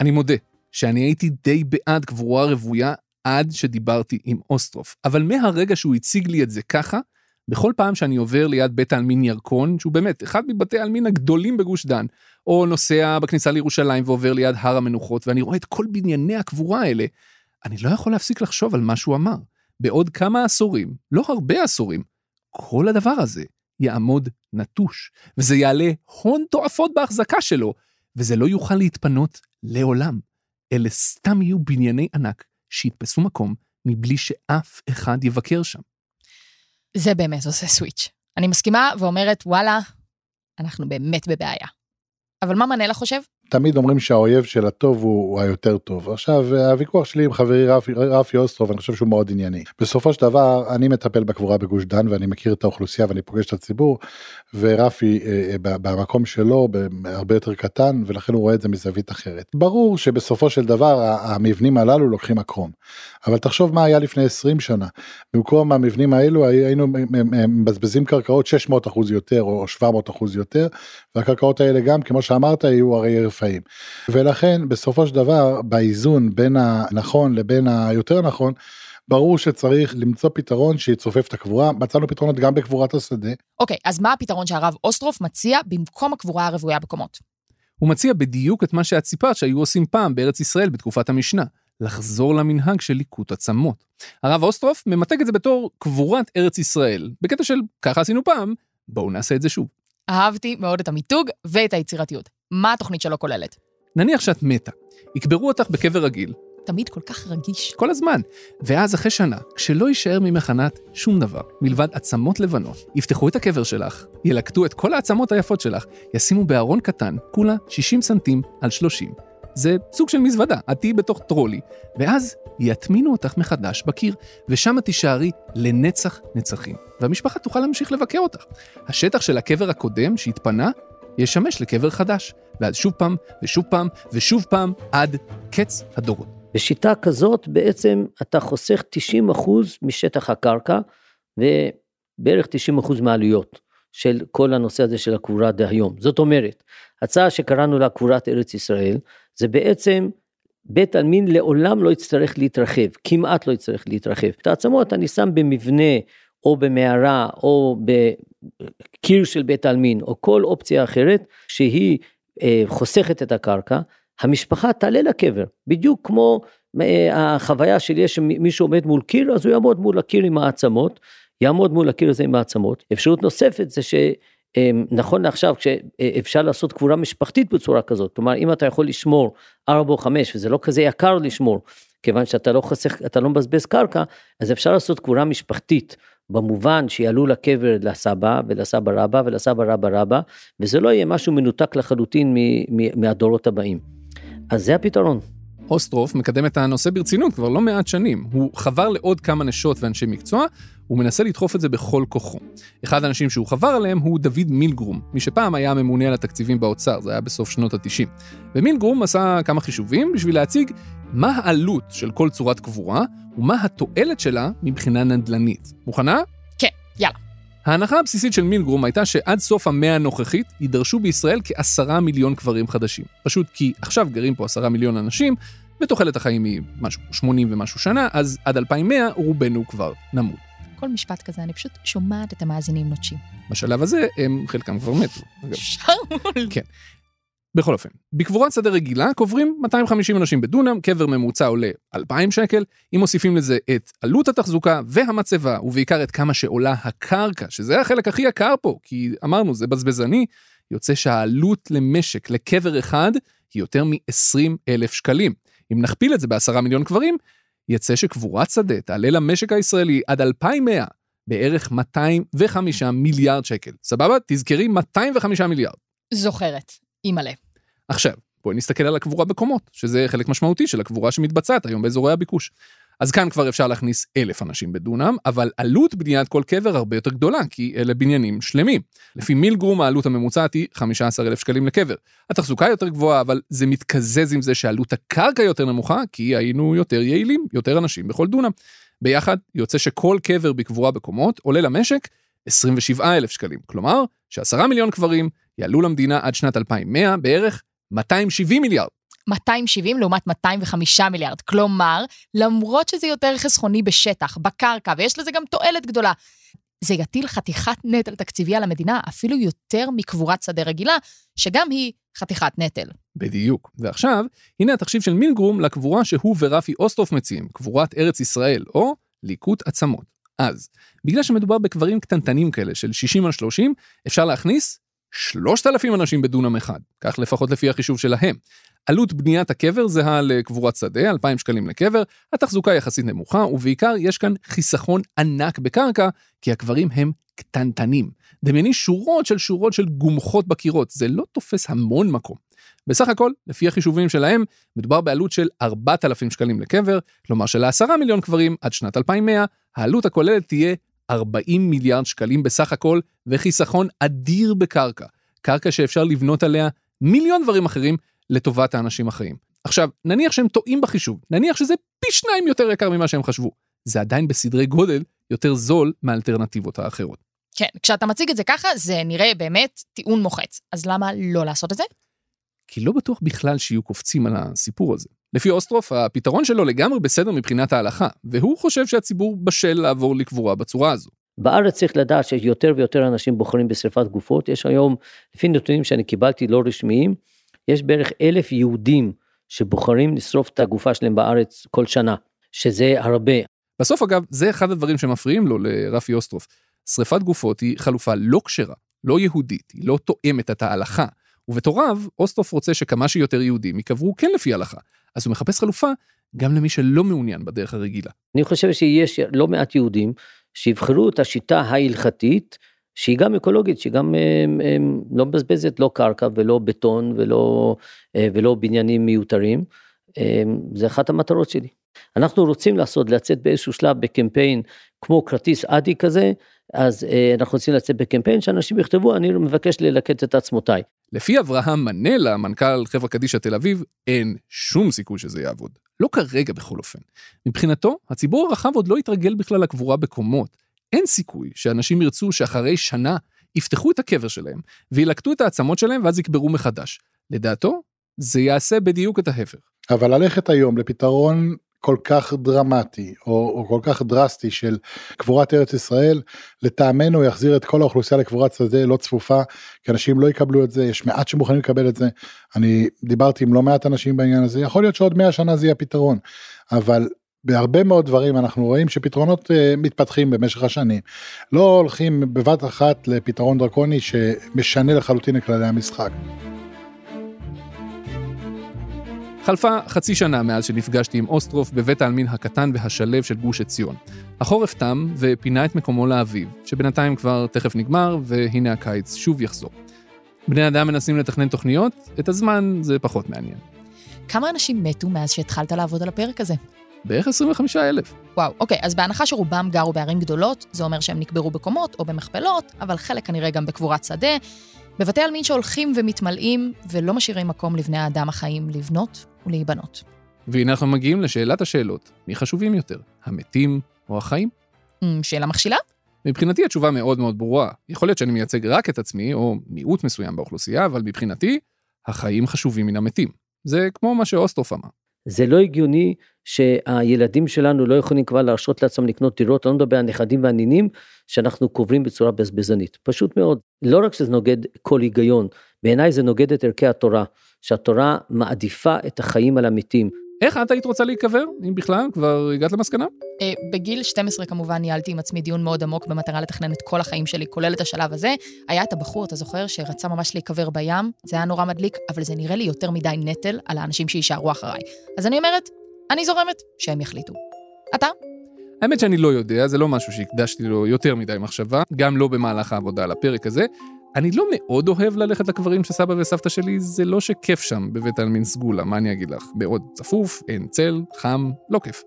אני מודה שאני הייתי די בעד קבורה רוויה עד שדיברתי עם אוסטרוף, אבל מהרגע שהוא הציג לי את זה ככה, בכל פעם שאני עובר ליד בית העלמין ירקון, שהוא באמת אחד מבתי העלמין הגדולים בגוש דן, או נוסע בכניסה לירושלים ועובר ליד הר המנוחות, ואני רואה את כל בנייני הקבורה האלה, אני לא יכול להפסיק לחשוב על מה שהוא אמר. בעוד כמה עשורים, לא הרבה עשורים, כל הדבר הזה יעמוד נטוש, וזה יעלה הון תועפות בהחזקה שלו, וזה לא יוכל להתפנות לעולם. אלה סתם יהיו בנייני ענק שיתפסו מקום מבלי שאף אחד יבקר שם. זה באמת עושה סוויץ'. אני מסכימה ואומרת, וואלה, אנחנו באמת בבעיה. אבל מה מנלה חושב? תמיד אומרים שהאויב של הטוב הוא, הוא היותר טוב. עכשיו הוויכוח שלי עם חברי רפי, רפי אוסטרוב אני חושב שהוא מאוד ענייני. בסופו של דבר אני מטפל בקבורה בגוש דן ואני מכיר את האוכלוסייה ואני פוגש את הציבור ורפי אה, אה במקום שלו הרבה יותר קטן ולכן הוא רואה את זה מזווית אחרת. ברור שבסופו של דבר המבנים הללו לוקחים מקום. אבל תחשוב מה היה לפני 20 שנה. במקום המבנים האלו היינו מבזבזים קרקעות 600 אחוז יותר או 700 אחוז יותר והקרקעות האלה גם כמו שאמרת יהיו הרי רפאים. ולכן בסופו של דבר באיזון בין הנכון לבין היותר נכון ברור שצריך למצוא פתרון שיצופף את הקבורה, מצאנו פתרונות גם בקבורת השדה. אוקיי, אז מה הפתרון שהרב אוסטרוף מציע במקום הקבורה הרוויה בקומות? הוא מציע בדיוק את מה שאת סיפרת שהיו עושים פעם בארץ ישראל בתקופת המשנה, לחזור למנהג של ליקוט עצמות. הרב אוסטרוף ממתג את זה בתור קבורת ארץ ישראל, בקטע של ככה עשינו פעם, בואו נעשה את זה שוב. אהבתי מאוד את המיתוג ואת היצירתיות. מה התוכנית שלו כוללת? נניח שאת מתה, יקברו אותך בקבר רגיל. תמיד כל כך רגיש. כל הזמן. ואז אחרי שנה, כשלא יישאר ממחנת שום דבר, מלבד עצמות לבנות, יפתחו את הקבר שלך, ילקטו את כל העצמות היפות שלך, ישימו בארון קטן, כולה 60 סנטים על 30. זה סוג של מזוודה, את תהיי בתוך טרולי, ואז יטמינו אותך מחדש בקיר, ושם תישארי לנצח נצחים, והמשפחה תוכל להמשיך לבקר אותך. השטח של הקבר הקודם שהתפנה ישמש לקבר חדש, ואז שוב פעם, ושוב פעם, ושוב פעם, עד קץ הדורות. בשיטה כזאת בעצם אתה חוסך 90% משטח הקרקע ובערך 90% מהעלויות של כל הנושא הזה של הקבורה דהיום. זאת אומרת, הצעה שקראנו לה קבורת ארץ ישראל, זה בעצם בית עלמין לעולם לא יצטרך להתרחב, כמעט לא יצטרך להתרחב. את העצמות אני שם במבנה או במערה או בקיר של בית עלמין או כל אופציה אחרת שהיא אה, חוסכת את הקרקע, המשפחה תעלה לקבר, בדיוק כמו אה, החוויה שלי שמישהו עומד מול קיר, אז הוא יעמוד מול הקיר עם העצמות, יעמוד מול הקיר הזה עם העצמות. אפשרות נוספת זה שנכון לעכשיו כשאפשר לעשות קבורה משפחתית בצורה כזאת, כלומר אם אתה יכול לשמור 4 או 5 וזה לא כזה יקר לשמור, כיוון שאתה לא חוסך, אתה לא מבזבז קרקע, אז אפשר לעשות קבורה משפחתית. במובן שיעלו לקבר לסבא ולסבא רבא ולסבא רבא רבא, וזה לא יהיה משהו מנותק לחלוטין מהדורות הבאים. אז זה הפתרון. אוסטרוף מקדם את הנושא ברצינות כבר לא מעט שנים. הוא חבר לעוד כמה נשות ואנשי מקצוע, הוא מנסה לדחוף את זה בכל כוחו. אחד האנשים שהוא חבר עליהם הוא דוד מילגרום, מי שפעם היה הממונה על התקציבים באוצר, זה היה בסוף שנות ה-90. ומילגרום עשה כמה חישובים בשביל להציג מה העלות של כל צורת קבורה, ומה התועלת שלה מבחינה נדל"נית. מוכנה? כן, יאללה. ההנחה הבסיסית של מילגרום הייתה שעד סוף המאה הנוכחית יידרשו בישראל כעשרה מיליון קברים חדשים. פשוט כי עכשיו גרים פה עשרה מיליון אנשים, ותוחלת החיים היא משהו 80 ומשהו שנה, אז עד 2100 רובנו כבר נמות. כל משפט כזה, אני פשוט שומעת את המאזינים נוטשים. בשלב הזה הם חלקם כבר מתו. שאול. כן. בכל אופן, בקבורת שדה רגילה קוברים 250 אנשים בדונם, קבר ממוצע עולה 2,000 שקל, אם מוסיפים לזה את עלות התחזוקה והמצבה, ובעיקר את כמה שעולה הקרקע, שזה החלק הכי יקר פה, כי אמרנו, זה בזבזני, יוצא שהעלות למשק, לקבר אחד, היא יותר מ-20 אלף שקלים. אם נכפיל את זה בעשרה מיליון קברים, יצא שקבורת שדה תעלה למשק הישראלי עד 2100 בערך 205 מיליארד שקל. סבבה? תזכרי 205 מיליארד. זוכרת, אימא'לה. עכשיו, בואי נסתכל על הקבורה בקומות, שזה חלק משמעותי של הקבורה שמתבצעת היום באזורי הביקוש. אז כאן כבר אפשר להכניס אלף אנשים בדונם, אבל עלות בניית כל קבר הרבה יותר גדולה, כי אלה בניינים שלמים. לפי מילגרום העלות הממוצעת היא 15,000 שקלים לקבר. התחזוקה יותר גבוהה, אבל זה מתקזז עם זה שעלות הקרקע יותר נמוכה, כי היינו יותר יעילים, יותר אנשים בכל דונם. ביחד יוצא שכל קבר בקבורה בקומות עולה למשק 27,000 שקלים. כלומר, שעשרה מיליון קברים יעלו למדינה עד שנת 2100 בערך 270 מיליארד. 270 לעומת 205 מיליארד. כלומר, למרות שזה יותר חסכוני בשטח, בקרקע, ויש לזה גם תועלת גדולה, זה יטיל חתיכת נטל תקציבי על המדינה, אפילו יותר מקבורת שדה רגילה, שגם היא חתיכת נטל. בדיוק. ועכשיו, הנה התחשיב של מילגרום לקבורה שהוא ורפי אוסטרוף מציעים, קבורת ארץ ישראל, או ליקוט עצמות. אז, בגלל שמדובר בקברים קטנטנים כאלה של 60 על 30, אפשר להכניס 3,000 אנשים בדונם אחד, כך לפחות לפי החישוב שלהם. עלות בניית הקבר זהה לקבורת שדה, 2,000 שקלים לקבר, התחזוקה יחסית נמוכה, ובעיקר יש כאן חיסכון ענק בקרקע, כי הקברים הם קטנטנים. דמייני שורות של שורות של גומחות בקירות, זה לא תופס המון מקום. בסך הכל, לפי החישובים שלהם, מדובר בעלות של 4,000 שקלים לקבר, כלומר שלעשרה מיליון קברים עד שנת 2100, העלות הכוללת תהיה 40 מיליארד שקלים בסך הכל, וחיסכון אדיר בקרקע. קרקע שאפשר לבנות עליה מיליון דברים אחרים לטובת האנשים החיים. עכשיו, נניח שהם טועים בחישוב, נניח שזה פי שניים יותר יקר ממה שהם חשבו. זה עדיין בסדרי גודל יותר זול מהאלטרנטיבות האחרות. כן, כשאתה מציג את זה ככה, זה נראה באמת טיעון מוחץ. אז למה לא לעשות את זה? כי לא בטוח בכלל שיהיו קופצים על הסיפור הזה. לפי אוסטרוף, הפתרון שלו לגמרי בסדר מבחינת ההלכה, והוא חושב שהציבור בשל לעבור לקבורה בצורה הזו. בארץ צריך לדעת שיש יותר ויותר אנשים בוחרים בשרפת גופות, יש היום, לפי נתונים שאני קיבלתי לא רשמיים, יש בערך אלף יהודים שבוחרים לשרוף את הגופה שלהם בארץ כל שנה, שזה הרבה. בסוף אגב, זה אחד הדברים שמפריעים לו לרפי אוסטרוף. שרפת גופות היא חלופה לא כשרה, לא יהודית, היא לא תואמת את ההלכה. ובתור רב, אוסטרוף רוצה שכמה שיותר יהודים ייקברו כן לפי ההלכה. אז הוא מחפש חלופה גם למי שלא מעוניין בדרך הרגילה. אני חושב שיש לא מעט יהודים שיבחרו את השיטה ההלכתית, שהיא גם אקולוגית, שהיא גם הם, הם, לא מבזבזת לא קרקע ולא בטון ולא, אה, ולא בניינים מיותרים. זה אחת המטרות שלי. אנחנו רוצים לעשות, לצאת באיזשהו שלב בקמפיין כמו כרטיס אדי כזה, אז אה, אנחנו רוצים לצאת בקמפיין שאנשים יכתבו, אני מבקש ללקט את עצמותיי. לפי אברהם מנלה, מנכ"ל חברה קדישא תל אביב, אין שום סיכוי שזה יעבוד. לא כרגע בכל אופן. מבחינתו, הציבור הרחב עוד לא התרגל בכלל לקבורה בקומות. אין סיכוי שאנשים ירצו שאחרי שנה יפתחו את הקבר שלהם, וילקטו את העצמות שלהם ואז יקברו מחדש. לדעתו, זה יעשה בדיוק את ההפך. אבל ללכת היום לפתרון כל כך דרמטי או, או כל כך דרסטי של קבורת ארץ ישראל לטעמנו יחזיר את כל האוכלוסייה לקבורת שדה לא צפופה כי אנשים לא יקבלו את זה יש מעט שמוכנים לקבל את זה אני דיברתי עם לא מעט אנשים בעניין הזה יכול להיות שעוד 100 שנה זה יהיה פתרון אבל בהרבה מאוד דברים אנחנו רואים שפתרונות uh, מתפתחים במשך השנים לא הולכים בבת אחת לפתרון דרקוני שמשנה לחלוטין את כללי המשחק. חלפה חצי שנה מאז שנפגשתי עם אוסטרוף בבית העלמין הקטן והשלב של גוש עציון. החורף תם ופינה את מקומו לאביב, שבינתיים כבר תכף נגמר, והנה הקיץ שוב יחזור. בני אדם מנסים לתכנן תוכניות, את הזמן זה פחות מעניין. כמה אנשים מתו מאז שהתחלת לעבוד על הפרק הזה? בערך 25 אלף. וואו, אוקיי, אז בהנחה שרובם גרו בערים גדולות, זה אומר שהם נקברו בקומות או במכפלות, אבל חלק כנראה גם בקבורת שדה. בבתי עלמין שהולכים ומתמלאים ולא משאירים מקום לבני האדם החיים לבנות ולהיבנות. והנה אנחנו מגיעים לשאלת השאלות, מי חשובים יותר, המתים או החיים? Mm, שאלה מכשילה? מבחינתי התשובה מאוד מאוד ברורה. יכול להיות שאני מייצג רק את עצמי, או מיעוט מסוים באוכלוסייה, אבל מבחינתי, החיים חשובים מן המתים. זה כמו מה שאוסטרוף אמר. זה לא הגיוני שהילדים שלנו לא יכולים כבר להרשות לעצמם לקנות דירות, אני לא מדבר על נכדים והנינים, שאנחנו קוברים בצורה בזבזנית. פשוט מאוד. לא רק שזה נוגד כל היגיון, בעיניי זה נוגד את ערכי התורה, שהתורה מעדיפה את החיים על המתים. איך את היית רוצה להיקבר, אם בכלל? כבר הגעת למסקנה? אה, בגיל 12 כמובן ניהלתי עם עצמי דיון מאוד עמוק במטרה לתכנן את כל החיים שלי, כולל את השלב הזה. היה את הבחור, אתה זוכר, שרצה ממש להיקבר בים, זה היה נורא מדליק, אבל זה נראה לי יותר מדי נטל על האנשים שיישארו אחריי. אז אני אומרת, אני זורמת, שהם יחליטו. אתה? האמת שאני לא יודע, זה לא משהו שהקדשתי לו יותר מדי מחשבה, גם לא במהלך העבודה על הפרק הזה. אני לא מאוד אוהב ללכת לקברים של סבא וסבתא שלי, זה לא שכיף שם בבית העלמין סגולה, מה אני אגיד לך? מאוד צפוף, אין צל, חם, לא כיף.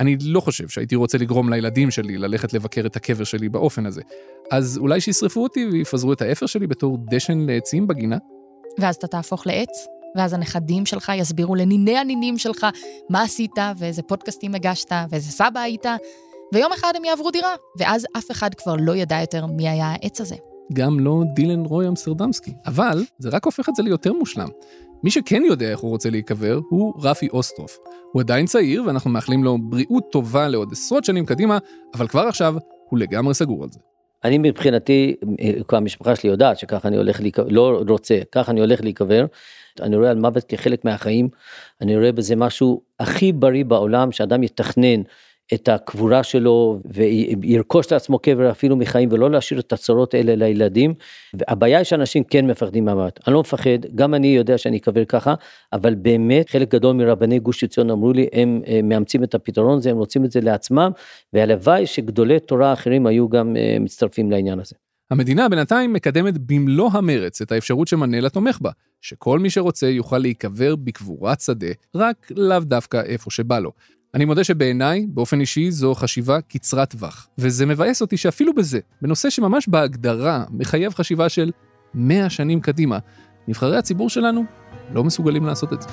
אני לא חושב שהייתי רוצה לגרום לילדים שלי ללכת לבקר את הקבר שלי באופן הזה. אז אולי שישרפו אותי ויפזרו את האפר שלי בתור דשן לעצים בגינה? ואז אתה תהפוך לעץ, ואז הנכדים שלך יסבירו לניני הנינים שלך מה עשית, ואיזה פודקאסטים הגשת, ואיזה סבא היית, ויום אחד הם יעברו דירה, ואז אף אחד כבר לא ידע יותר מי היה העץ הזה. גם לא דילן רוי אמסטרדמסקי. אבל זה רק הופך את זה ליותר מושלם. מי שכן יודע איך הוא רוצה להיקבר הוא רפי אוסטרוף. הוא עדיין צעיר ואנחנו מאחלים לו בריאות טובה לעוד עשרות שנים קדימה, אבל כבר עכשיו הוא לגמרי סגור על זה. אני מבחינתי, כל המשפחה שלי יודעת שככה אני הולך להיקבר, לא רוצה, ככה אני הולך להיקבר. אני רואה על מוות כחלק מהחיים, אני רואה בזה משהו הכי בריא בעולם, שאדם יתכנן את הקבורה שלו וירכוש לעצמו קבר אפילו מחיים ולא להשאיר את הצרות האלה לילדים. הבעיה היא שאנשים כן מפחדים מהמוות. אני לא מפחד, גם אני יודע שאני אקבר ככה, אבל באמת חלק גדול מרבני גוש עציון אמרו לי, הם אה, מאמצים את הפתרון הזה, הם רוצים את זה לעצמם, והלוואי שגדולי תורה אחרים היו גם אה, מצטרפים לעניין הזה. המדינה בינתיים מקדמת במלוא המרץ את האפשרות שמנלה תומך בה, שכל מי שרוצה יוכל להיקבר בקבורת שדה, רק לאו דווקא איפה שבא לו. אני מודה שבעיניי, באופן אישי, זו חשיבה קצרת טווח. וזה מבאס אותי שאפילו בזה, בנושא שממש בהגדרה מחייב חשיבה של 100 שנים קדימה, נבחרי הציבור שלנו לא מסוגלים לעשות את זה.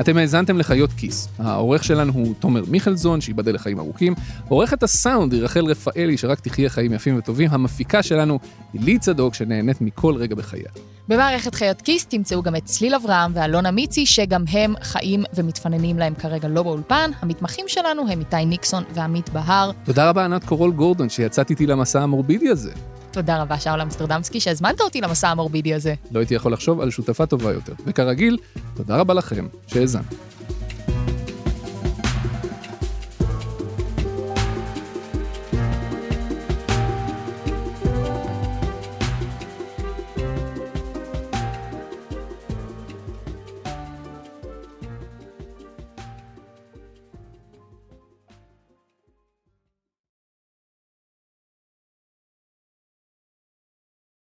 אתם האזנתם לחיות כיס. העורך שלנו הוא תומר מיכלזון, שייבדל לחיים ארוכים. עורכת הסאונד היא רחל רפאלי, שרק תחיה חיים יפים וטובים. המפיקה שלנו היא לי צדוק, שנהנית מכל רגע בחייה. במערכת חיות כיס תמצאו גם את צליל אברהם ואלונה מיצי, שגם הם חיים ומתפננים להם כרגע לא באולפן. המתמחים שלנו הם איתי ניקסון ועמית בהר. תודה רבה ענת קורול גורדון, שיצאת איתי למסע המורבידי הזה. תודה רבה, שאול אמסטרדמסקי, שהזמנת אותי למסע המורבידי הזה. לא הייתי יכול לחשוב על שותפה טובה יותר. וכרגיל, תודה רבה לכם שהאזנתם.